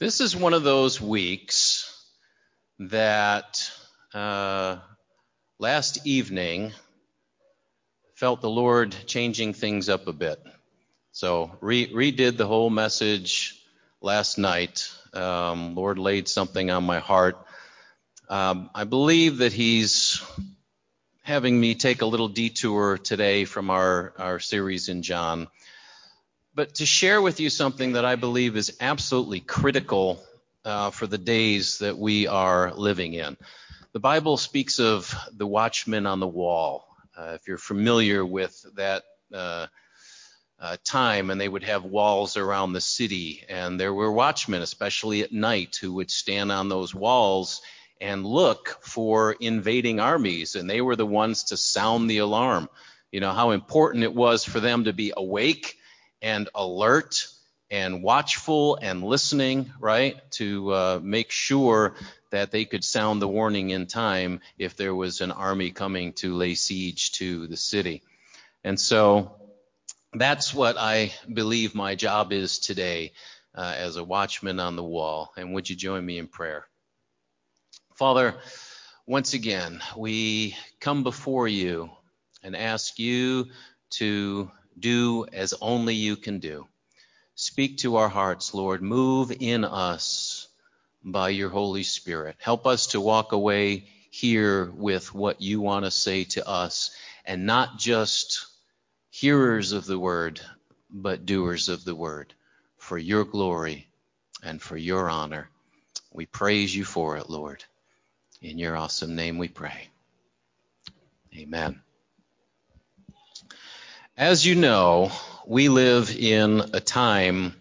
This is one of those weeks that uh, last evening felt the Lord changing things up a bit. So re- redid the whole message last night. Um, Lord laid something on my heart. Um, I believe that He's having me take a little detour today from our, our series in John, but to share with you something that I believe is absolutely critical uh, for the days that we are living in. The Bible speaks of the watchman on the wall. Uh, if you're familiar with that uh, uh, time, and they would have walls around the city, and there were watchmen, especially at night, who would stand on those walls and look for invading armies, and they were the ones to sound the alarm. You know how important it was for them to be awake and alert and watchful and listening, right, to uh, make sure that they could sound the warning in time if there was an army coming to lay siege to the city. And so that's what I believe my job is today uh, as a watchman on the wall. And would you join me in prayer? Father, once again, we come before you and ask you to do as only you can do. Speak to our hearts, Lord. Move in us by your Holy Spirit. Help us to walk away here with what you want to say to us and not just hearers of the word, but doers of the word for your glory and for your honor. We praise you for it, Lord. In your awesome name we pray. Amen. As you know, we live in a time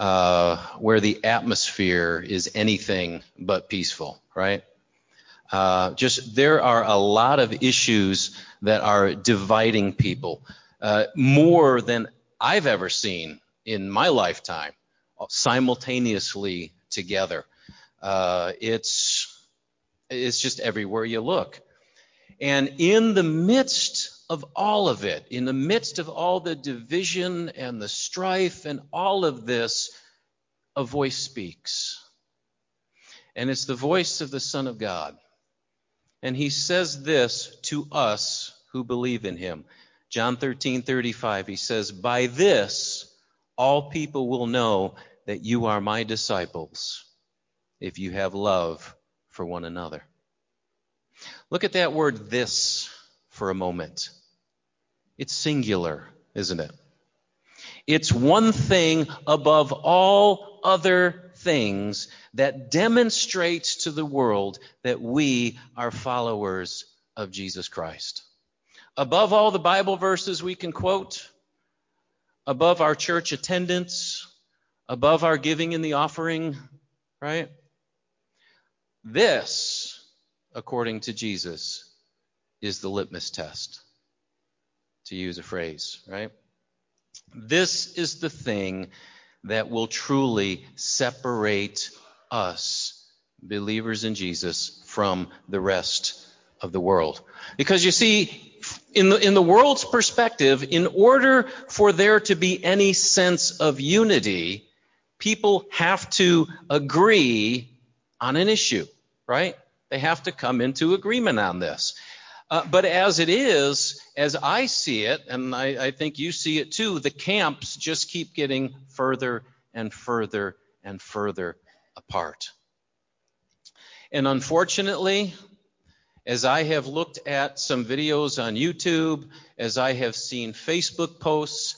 uh, where the atmosphere is anything but peaceful, right? Uh, just there are a lot of issues that are dividing people uh, more than I've ever seen in my lifetime, simultaneously together. Uh, it's it's just everywhere you look, and in the midst of all of it, in the midst of all the division and the strife and all of this, a voice speaks. And it's the voice of the Son of God. And he says this to us who believe in him. John 13, 35, he says, By this all people will know that you are my disciples if you have love for one another. Look at that word this for a moment. It's singular, isn't it? It's one thing above all other things that demonstrates to the world that we are followers of Jesus Christ. Above all the Bible verses we can quote, above our church attendance, above our giving in the offering, right? This, according to Jesus, is the litmus test to use a phrase, right? This is the thing that will truly separate us, believers in Jesus, from the rest of the world. Because you see, in the, in the world's perspective, in order for there to be any sense of unity, people have to agree on an issue, right? They have to come into agreement on this. Uh, but as it is, as I see it, and I, I think you see it too, the camps just keep getting further and further and further apart. And unfortunately, as I have looked at some videos on YouTube, as I have seen Facebook posts,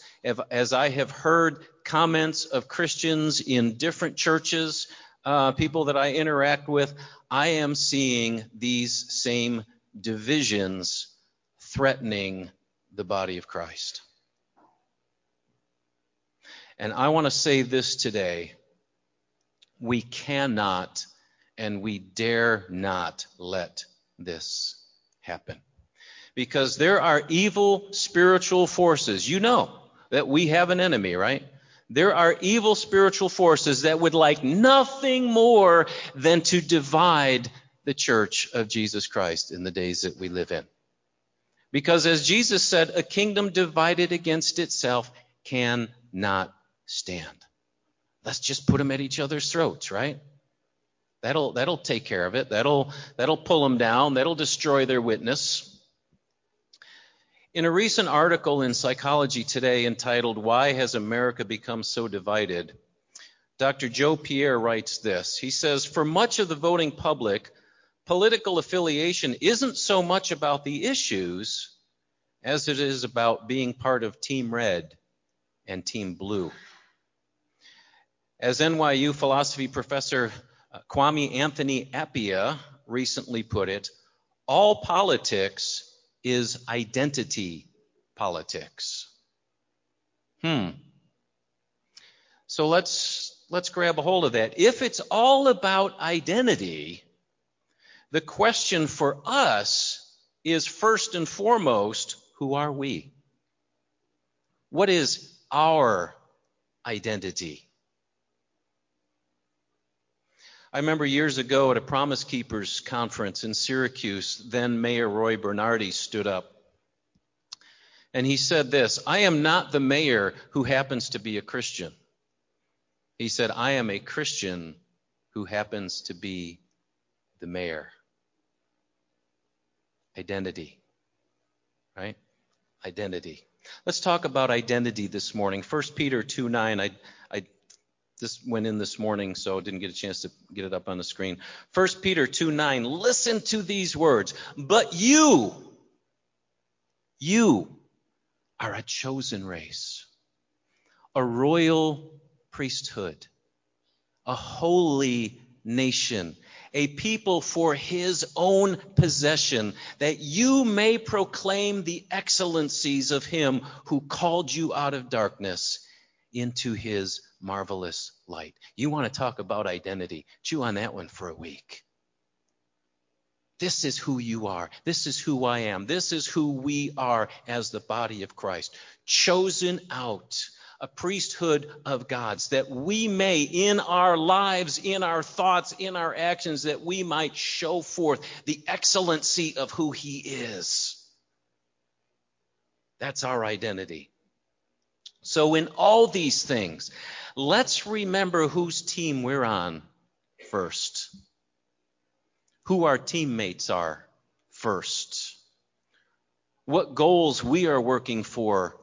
as I have heard comments of Christians in different churches, uh, people that I interact with, I am seeing these same divisions threatening the body of Christ. And I want to say this today. We cannot and we dare not let this happen. Because there are evil spiritual forces. You know that we have an enemy, right? There are evil spiritual forces that would like nothing more than to divide the church of Jesus Christ in the days that we live in. Because as Jesus said, a kingdom divided against itself cannot stand. let's just put them at each other's throats, right? That'll, that'll take care of it. That'll, that'll pull them down. That'll destroy their witness. In a recent article in Psychology Today entitled, Why Has America Become So Divided? Dr. Joe Pierre writes this. He says, For much of the voting public, political affiliation isn't so much about the issues as it is about being part of Team Red and Team Blue. As NYU philosophy professor uh, Kwame Anthony Appiah recently put it, all politics is identity politics. Hmm. So let's let's grab a hold of that. If it's all about identity, the question for us is first and foremost, who are we? What is our identity? I remember years ago at a Promise Keepers conference in Syracuse, then Mayor Roy Bernardi stood up. And he said this I am not the mayor who happens to be a Christian. He said, I am a Christian who happens to be the mayor. Identity. Right? Identity. Let's talk about identity this morning. 1 Peter 2 9. I, I this went in this morning, so didn't get a chance to get it up on the screen. 1 Peter 2 9. Listen to these words. But you, you are a chosen race, a royal priesthood, a holy nation, a people for his own possession, that you may proclaim the excellencies of him who called you out of darkness into his marvelous light. You want to talk about identity? Chew on that one for a week. This is who you are. This is who I am. This is who we are as the body of Christ. Chosen out, a priesthood of God's, that we may, in our lives, in our thoughts, in our actions, that we might show forth the excellency of who He is. That's our identity. So, in all these things, let's remember whose team we're on first, who our teammates are first, what goals we are working for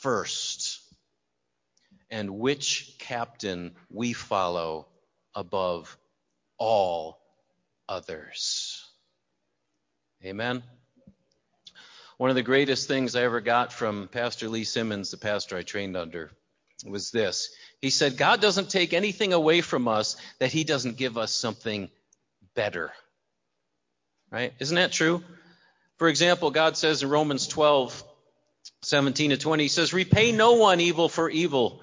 first, and which captain we follow above all others. Amen. One of the greatest things I ever got from Pastor Lee Simmons, the pastor I trained under, was this. He said, God doesn't take anything away from us that he doesn't give us something better. Right? Isn't that true? For example, God says in Romans 12, 17 to 20, he says, Repay no one evil for evil,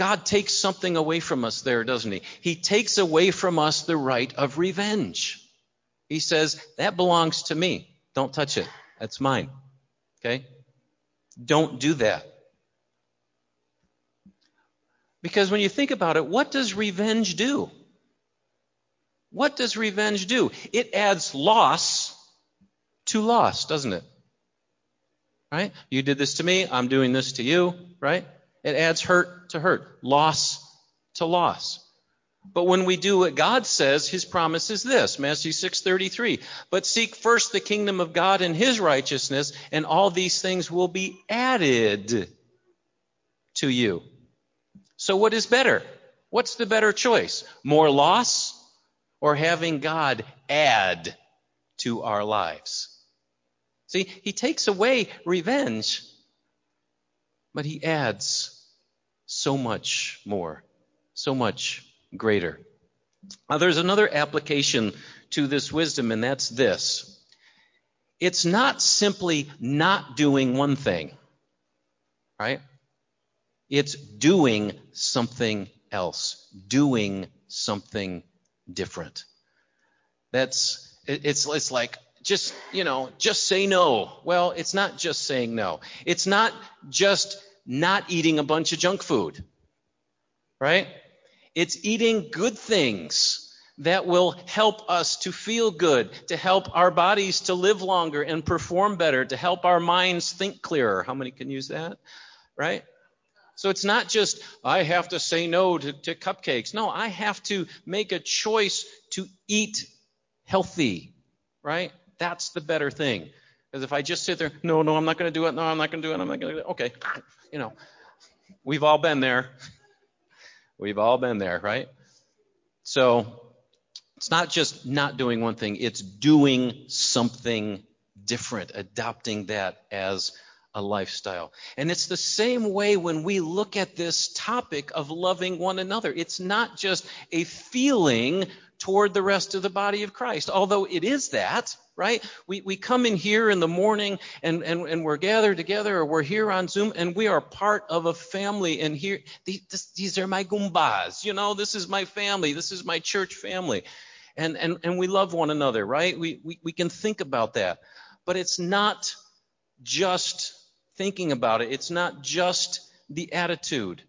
God takes something away from us there, doesn't he? He takes away from us the right of revenge. He says, That belongs to me. Don't touch it. That's mine. Okay? Don't do that. Because when you think about it, what does revenge do? What does revenge do? It adds loss to loss, doesn't it? Right? You did this to me, I'm doing this to you, right? It adds hurt to hurt, loss to loss. But when we do what God says, his promise is this, Matthew 6:33, "But seek first the kingdom of God and his righteousness, and all these things will be added to you." So, what is better? What's the better choice? More loss or having God add to our lives? See, he takes away revenge, but he adds so much more, so much greater. Now, there's another application to this wisdom, and that's this it's not simply not doing one thing, right? It's doing something else, doing something different. That's it's it's like just, you know, just say no. Well, it's not just saying no. It's not just not eating a bunch of junk food. Right? It's eating good things that will help us to feel good, to help our bodies to live longer and perform better, to help our minds think clearer. How many can use that? Right? So it's not just, I have to say no to, to cupcakes. No, I have to make a choice to eat healthy, right? That's the better thing. Because if I just sit there, no, no, I'm not going to do it. No, I'm not going to do it. I'm not going to do it. Okay. You know, we've all been there. We've all been there, right? So it's not just not doing one thing, it's doing something different, adopting that as a lifestyle. And it's the same way when we look at this topic of loving one another. It's not just a feeling toward the rest of the body of Christ, although it is that, right? We, we come in here in the morning and, and, and we're gathered together or we're here on Zoom and we are part of a family. And here, these, these are my goombas, you know, this is my family, this is my church family and, and, and we love one another, right? We, we, we can think about that. But it's not just thinking about it. It's not just the attitude.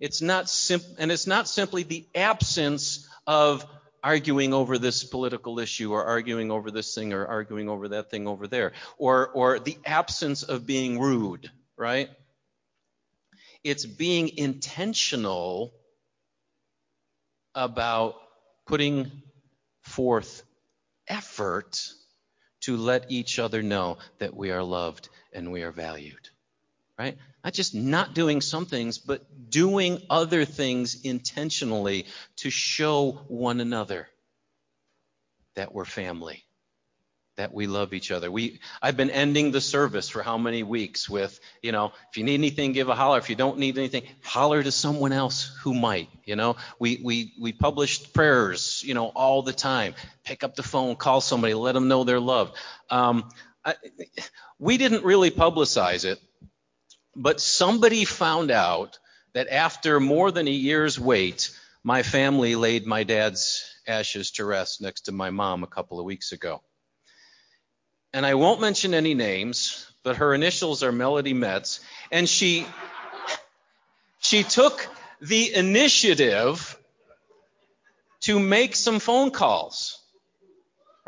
It's not sim- and it's not simply the absence of arguing over this political issue or arguing over this thing or arguing over that thing over there or or the absence of being rude, right? It's being intentional about putting forth effort to let each other know that we are loved and we are valued. Right? Not just not doing some things, but doing other things intentionally to show one another that we're family that we love each other. We I've been ending the service for how many weeks with, you know, if you need anything, give a holler. If you don't need anything, holler to someone else who might, you know. We we we published prayers, you know, all the time. Pick up the phone, call somebody, let them know they're loved. Um, I, we didn't really publicize it, but somebody found out that after more than a year's wait, my family laid my dad's ashes to rest next to my mom a couple of weeks ago and I won't mention any names, but her initials are Melody Metz, and she she took the initiative to make some phone calls.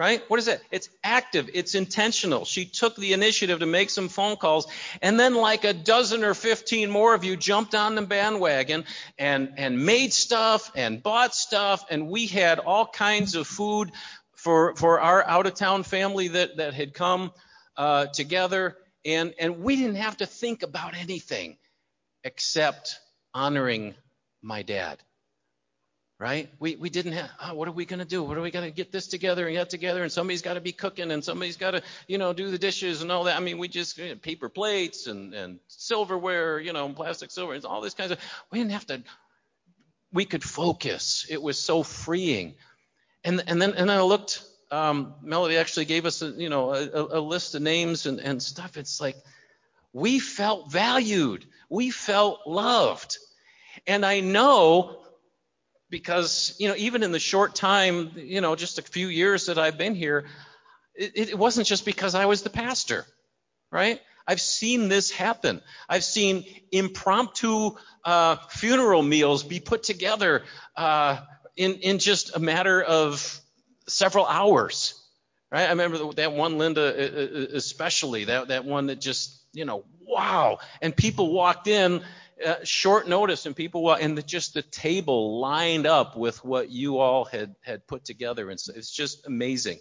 Right? What is it? It's active, it's intentional. She took the initiative to make some phone calls, and then like a dozen or 15 more of you jumped on the bandwagon and and made stuff and bought stuff and we had all kinds of food for, for our out of town family that, that had come uh, together. And, and we didn't have to think about anything except honoring my dad. Right? We, we didn't have, oh, what are we going to do? What are we going to get this together and get together? And somebody's got to be cooking and somebody's got to, you know, do the dishes and all that. I mean, we just, you know, paper plates and, and silverware, you know, plastic silver and all this kinds of, we didn't have to, we could focus. It was so freeing. And, and then and then I looked. Um, Melody actually gave us a, you know a, a list of names and, and stuff. It's like we felt valued. We felt loved. And I know because you know even in the short time you know just a few years that I've been here, it, it wasn't just because I was the pastor, right? I've seen this happen. I've seen impromptu uh, funeral meals be put together uh, in, in just a matter of several hours. Right? I remember that one Linda especially, that, that one that just, you know, wow. And people walked in uh, short notice and people walked, and the, just the table lined up with what you all had, had put together. And so it's just amazing.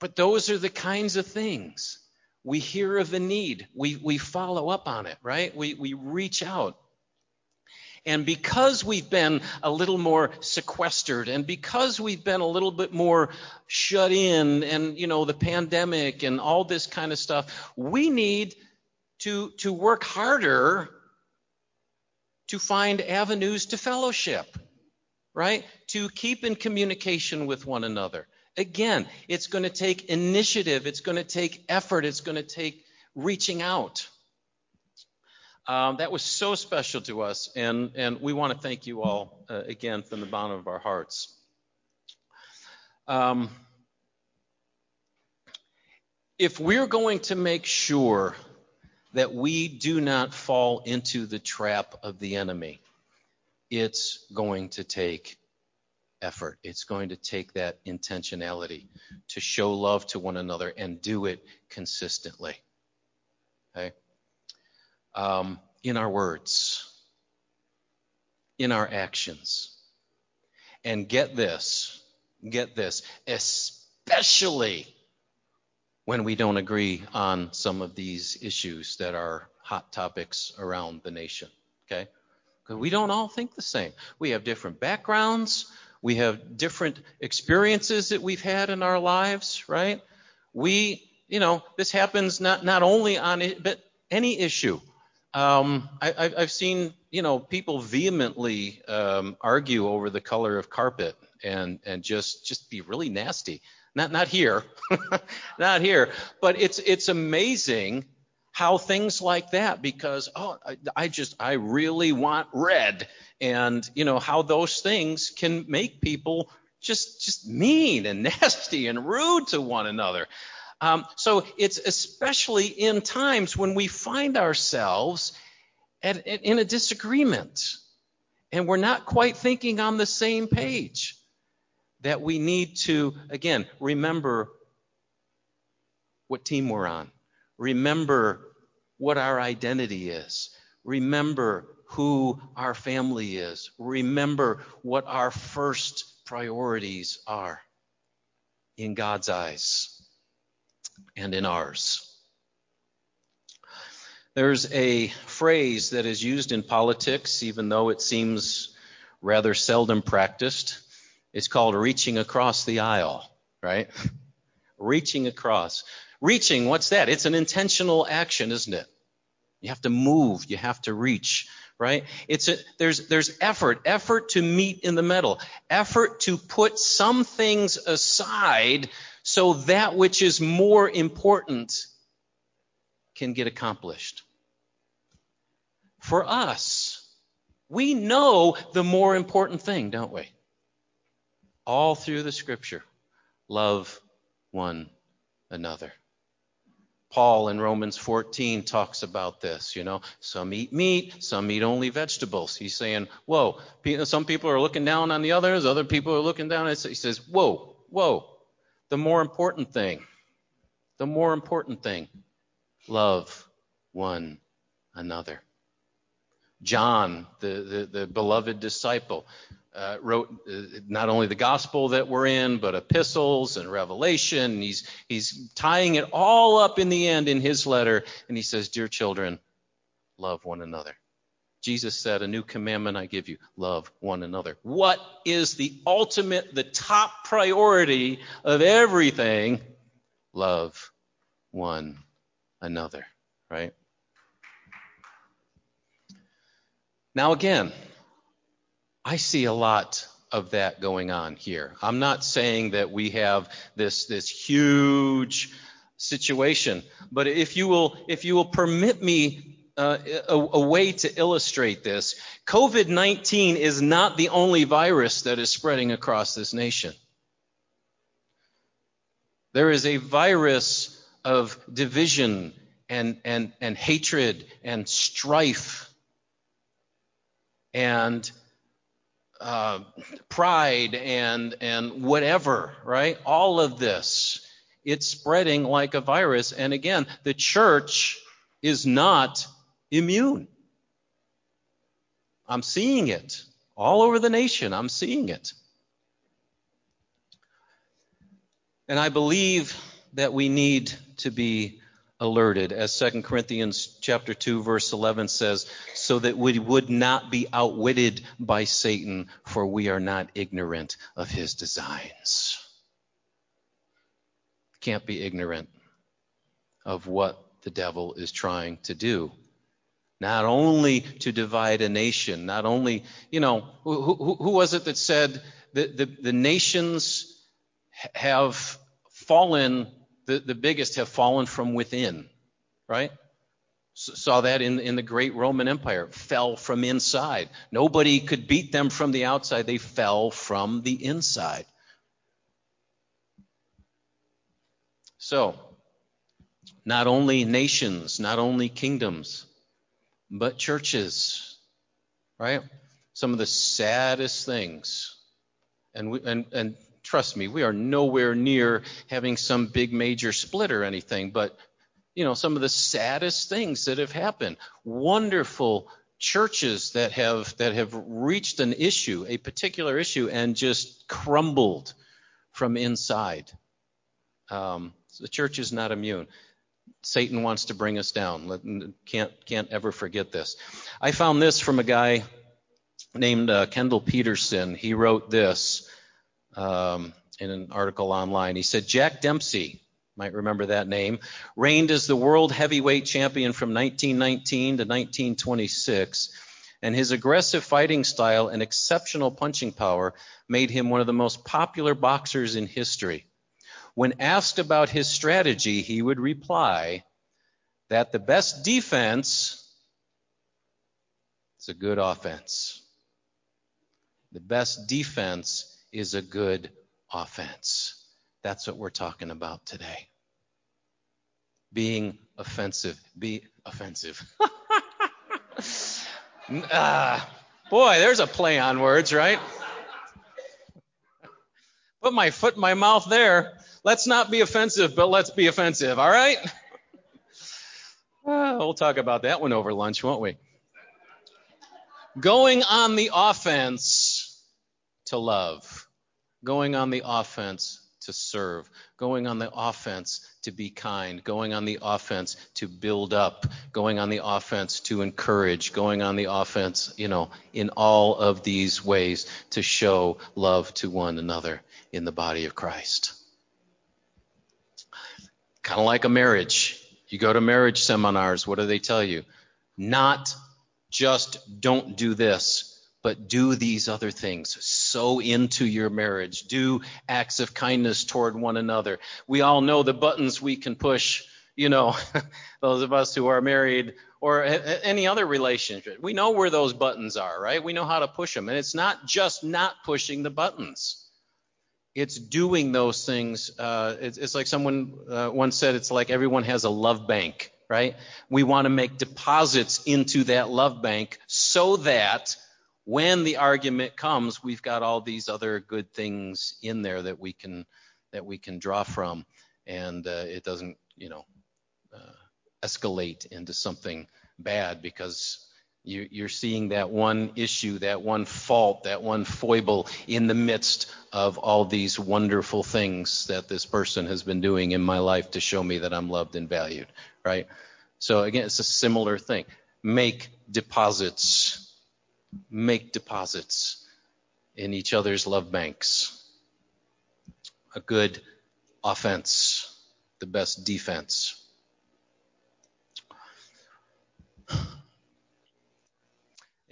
But those are the kinds of things. We hear of a need. We, we follow up on it, right? We, we reach out. And because we've been a little more sequestered and because we've been a little bit more shut in and, you know, the pandemic and all this kind of stuff, we need to, to work harder to find avenues to fellowship, right? To keep in communication with one another. Again, it's going to take initiative, it's going to take effort, it's going to take reaching out. Um, that was so special to us, and, and we want to thank you all uh, again from the bottom of our hearts. Um, if we're going to make sure that we do not fall into the trap of the enemy, it's going to take effort. It's going to take that intentionality to show love to one another and do it consistently. Okay? Um, in our words, in our actions. And get this, get this, especially when we don't agree on some of these issues that are hot topics around the nation. Okay? Because we don't all think the same. We have different backgrounds. We have different experiences that we've had in our lives, right? We, you know, this happens not, not only on it, but any issue. Um, I, have seen, you know, people vehemently um, argue over the color of carpet and and just just be really nasty. Not not here, not here. But it's it's amazing how things like that because oh I, I, just I really want red and you know how those things can make people just just mean and nasty and rude to one another. Um, so it's especially in times when we find ourselves at, at, in a disagreement and we're not quite thinking on the same page that we need to, again, remember what team we're on. Remember what our identity is. Remember who our family is. Remember what our first priorities are in God's eyes and in ours. There's a phrase that is used in politics, even though it seems rather seldom practiced. It's called reaching across the aisle, right? reaching across. Reaching, what's that? It's an intentional action, isn't it? You have to move, you have to reach, right? It's a, there's there's effort, effort to meet in the middle, effort to put some things aside so that which is more important can get accomplished. For us, we know the more important thing, don't we? all through the scripture. Love one another. Paul in Romans 14 talks about this, you know. Some eat meat, some eat only vegetables. He's saying, whoa, some people are looking down on the others, other people are looking down. He says, whoa, whoa. The more important thing, the more important thing, love one another. John, the, the, the beloved disciple, uh, wrote uh, not only the gospel that we're in, but epistles and Revelation. He's, he's tying it all up in the end in his letter, and he says, Dear children, love one another. Jesus said, A new commandment I give you love one another. What is the ultimate, the top priority of everything? Love one another, right? Now, again, I see a lot of that going on here. I'm not saying that we have this, this huge situation, but if you will, if you will permit me uh, a, a, way to illustrate this, COVID 19 is not the only virus that is spreading across this nation. There is a virus of division and, and, and hatred and strife and uh, pride and and whatever, right? All of this, it's spreading like a virus. And again, the church is not immune. I'm seeing it all over the nation. I'm seeing it. And I believe that we need to be alerted as 2 Corinthians chapter 2 verse 11 says so that we would not be outwitted by Satan for we are not ignorant of his designs can't be ignorant of what the devil is trying to do not only to divide a nation not only you know who, who, who was it that said that the, the nations have fallen the, the biggest have fallen from within, right? saw that in, in the great Roman Empire, fell from inside. Nobody could beat them from the outside, they fell from the inside. So, not only nations, not only kingdoms, but churches, right? Some of the saddest things. And, we, and, and trust me, we are nowhere near having some big major split or anything, but you know, some of the saddest things that have happened. Wonderful churches that have that have reached an issue, a particular issue, and just crumbled from inside. Um, the church is not immune. Satan wants to bring us down. Can't can't ever forget this. I found this from a guy named uh, Kendall Peterson. He wrote this um, in an article online. He said Jack Dempsey, might remember that name, reigned as the world heavyweight champion from 1919 to 1926, and his aggressive fighting style and exceptional punching power made him one of the most popular boxers in history. When asked about his strategy, he would reply that the best defense is a good offense. The best defense is a good offense. That's what we're talking about today. Being offensive. Be offensive. uh, boy, there's a play on words, right? Put my foot in my mouth there. Let's not be offensive, but let's be offensive, all right? We'll talk about that one over lunch, won't we? Going on the offense to love, going on the offense to serve, going on the offense to be kind, going on the offense to build up, going on the offense to encourage, going on the offense, you know, in all of these ways to show love to one another in the body of Christ. Kind of like a marriage. You go to marriage seminars, what do they tell you? Not just don't do this, but do these other things. Sow into your marriage. Do acts of kindness toward one another. We all know the buttons we can push, you know, those of us who are married or any other relationship. We know where those buttons are, right? We know how to push them. And it's not just not pushing the buttons. It's doing those things. Uh, it's, it's, like someone uh, once said, it's like everyone has a love bank, right? We want to make deposits into that love bank so that when the argument comes, we've got all these other good things in there that we can that we can draw from, and uh, it doesn't, you know, uh, escalate into something bad because you're seeing that one issue, that one fault, that one foible in the midst of all these wonderful things that this person has been doing in my life to show me that I'm loved and valued, right? So again, it's a similar thing. Make deposits make deposits in each other's love banks. A good offense, the best defense.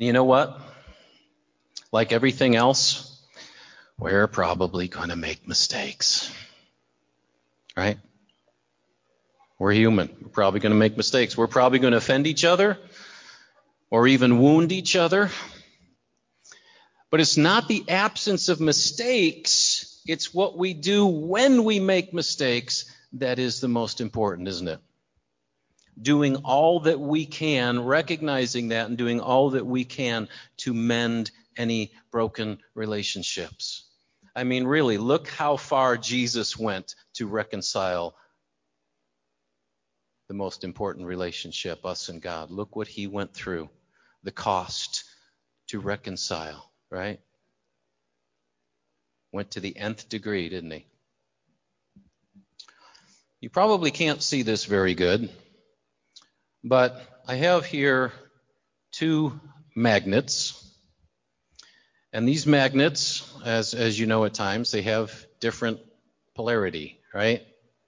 You know what? Like everything else, we're probably going to make mistakes. Right? We're human. We're probably going to make mistakes. We're probably going to offend each other or even wound each other. But it's not the absence of mistakes, it's what we do when we make mistakes that is the most important, isn't it? Doing all that we can, recognizing that, and doing all that we can to mend any broken relationships. I mean, really, look how far Jesus went to reconcile the most important relationship, us and God. Look what he went through the cost to reconcile, right? Went to the nth degree, didn't he? You probably can't see this very good, but I have here two magnets. And these magnets, as, as you know at times, they have different polarity, right?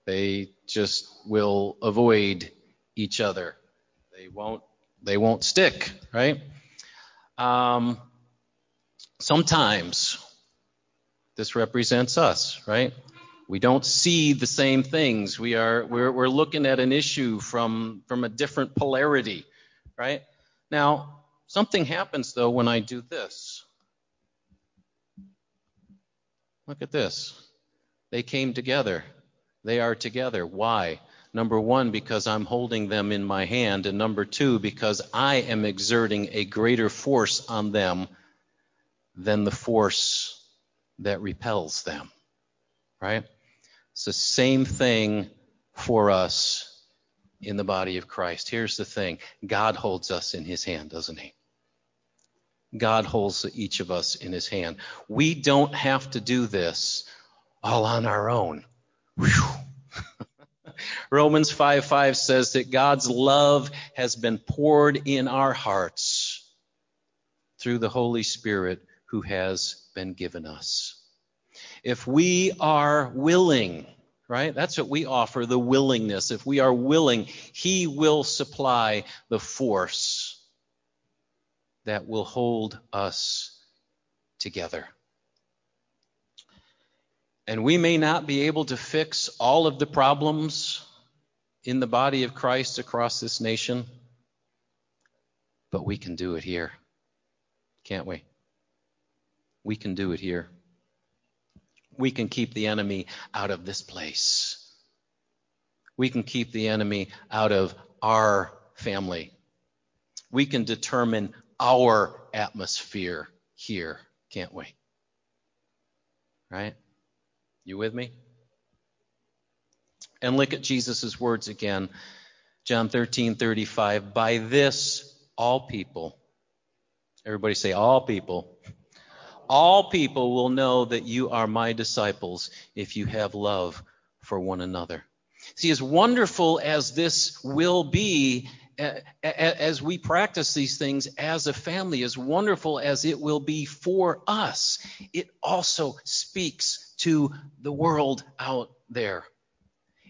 They just will avoid each other. They won't they won't stick, right? Um, sometimes this represents us, right? We don't see the same things. We are we're, we're looking at an issue from from a different polarity, right? Now, something happens though when I do this. Look at this. They came together. they are together. Why? Number one, because I'm holding them in my hand. And number two, because I am exerting a greater force on them than the force that repels them. Right? It's the same thing for us in the body of Christ. Here's the thing God holds us in his hand, doesn't he? God holds each of us in his hand. We don't have to do this all on our own. Romans 5 5 says that God's love has been poured in our hearts through the Holy Spirit who has been given us. If we are willing, right? That's what we offer the willingness. If we are willing, He will supply the force that will hold us together. And we may not be able to fix all of the problems in the body of Christ across this nation, but we can do it here. Can't we? We can do it here. We can keep the enemy out of this place. We can keep the enemy out of our family. We can determine our atmosphere here, can't we? Right? You with me? And look at Jesus' words again. John 13, 35. By this, all people, everybody say, all people, all people will know that you are my disciples if you have love for one another. See, as wonderful as this will be, as we practice these things as a family, as wonderful as it will be for us, it also speaks to the world out there.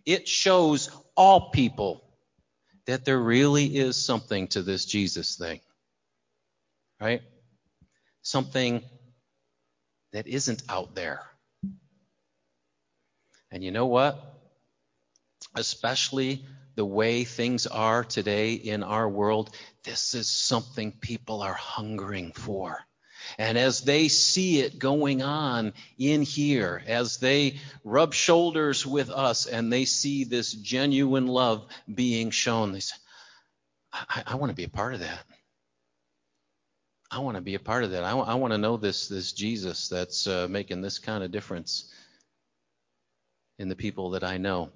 It shows all people that there really is something to this Jesus thing, right? Something that isn't out there. And you know what? Especially the way things are today in our world, this is something people are hungering for. And as they see it going on in here, as they rub shoulders with us and they see this genuine love being shown, they say, I, I want to be a part of that. I want to be a part of that. I, I want to know this this Jesus that's uh, making this kind of difference in the people that I know.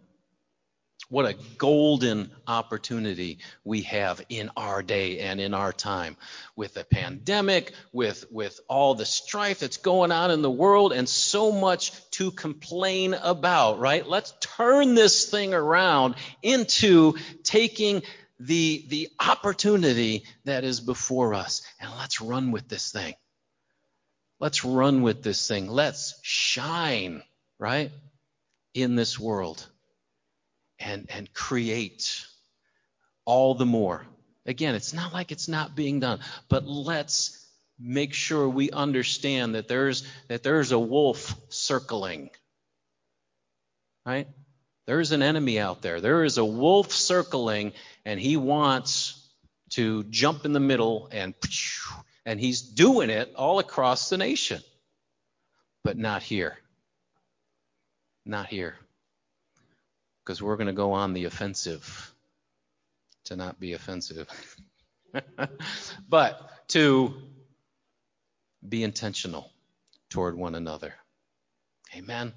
What a golden opportunity we have in our day and in our time with the pandemic, with, with all the strife that's going on in the world, and so much to complain about, right? Let's turn this thing around into taking the, the opportunity that is before us. And let's run with this thing. Let's run with this thing. Let's shine, right? In this world and, and create all the more. Again, it's not like it's not being done, but let's make sure we understand that there's, that there's a wolf circling, right? There's an enemy out there. There is a wolf circling, and he wants to jump in the middle and and he's doing it all across the nation. But not here. Not here. Because we're going to go on the offensive to not be offensive. but to be intentional toward one another. Amen.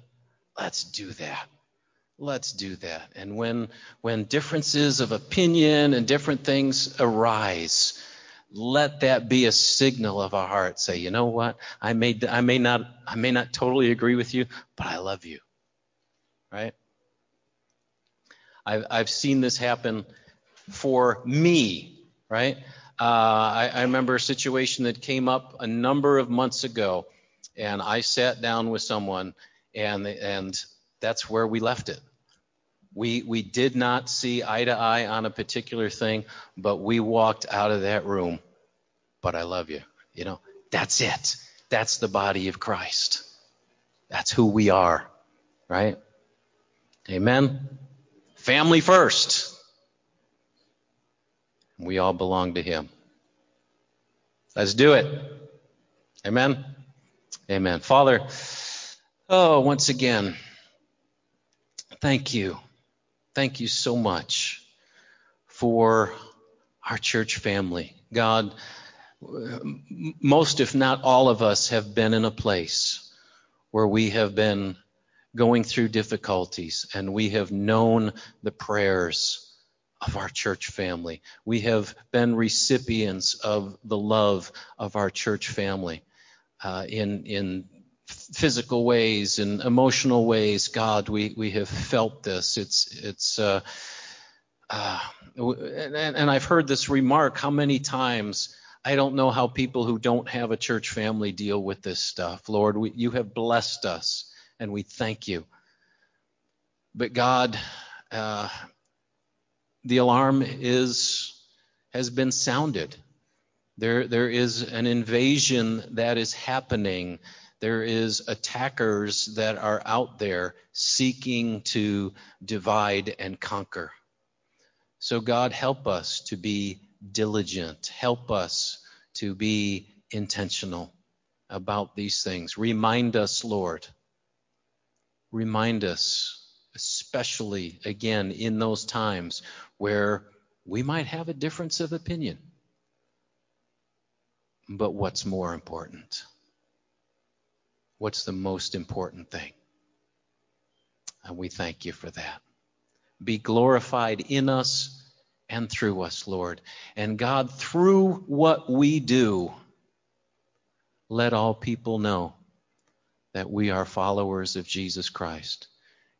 Let's do that let's do that. And when when differences of opinion and different things arise, let that be a signal of our heart. Say, you know what? I may I may not I may not totally agree with you, but I love you. Right? I've I've seen this happen for me. Right? Uh, I, I remember a situation that came up a number of months ago, and I sat down with someone, and and that's where we left it. We, we did not see eye to eye on a particular thing, but we walked out of that room. But I love you. You know, that's it. That's the body of Christ. That's who we are, right? Amen. Family first. We all belong to Him. Let's do it. Amen. Amen. Father, oh, once again, thank you. Thank you so much for our church family. God, most, if not all of us, have been in a place where we have been going through difficulties and we have known the prayers of our church family. We have been recipients of the love of our church family uh, in, in physical ways and emotional ways. God, we, we have felt this. It's, it's, uh, uh, and, and I've heard this remark how many times I don't know how people who don't have a church family deal with this stuff. Lord, we, you have blessed us, and we thank you. But God, uh, the alarm is has been sounded. There, there is an invasion that is happening. There is attackers that are out there seeking to divide and conquer. So God, help us to be diligent. Help us to be intentional about these things. Remind us, Lord. Remind us, especially again in those times where we might have a difference of opinion. But what's more important? What's the most important thing? And we thank you for that. Be glorified in us and through us, Lord. And God, through what we do, let all people know that we are followers of Jesus Christ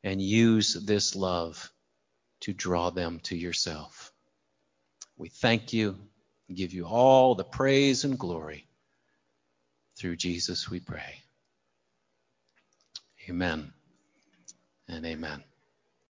and use this love to draw them to yourself. We thank you, give you all the praise and glory. Through Jesus we pray. Amen and amen.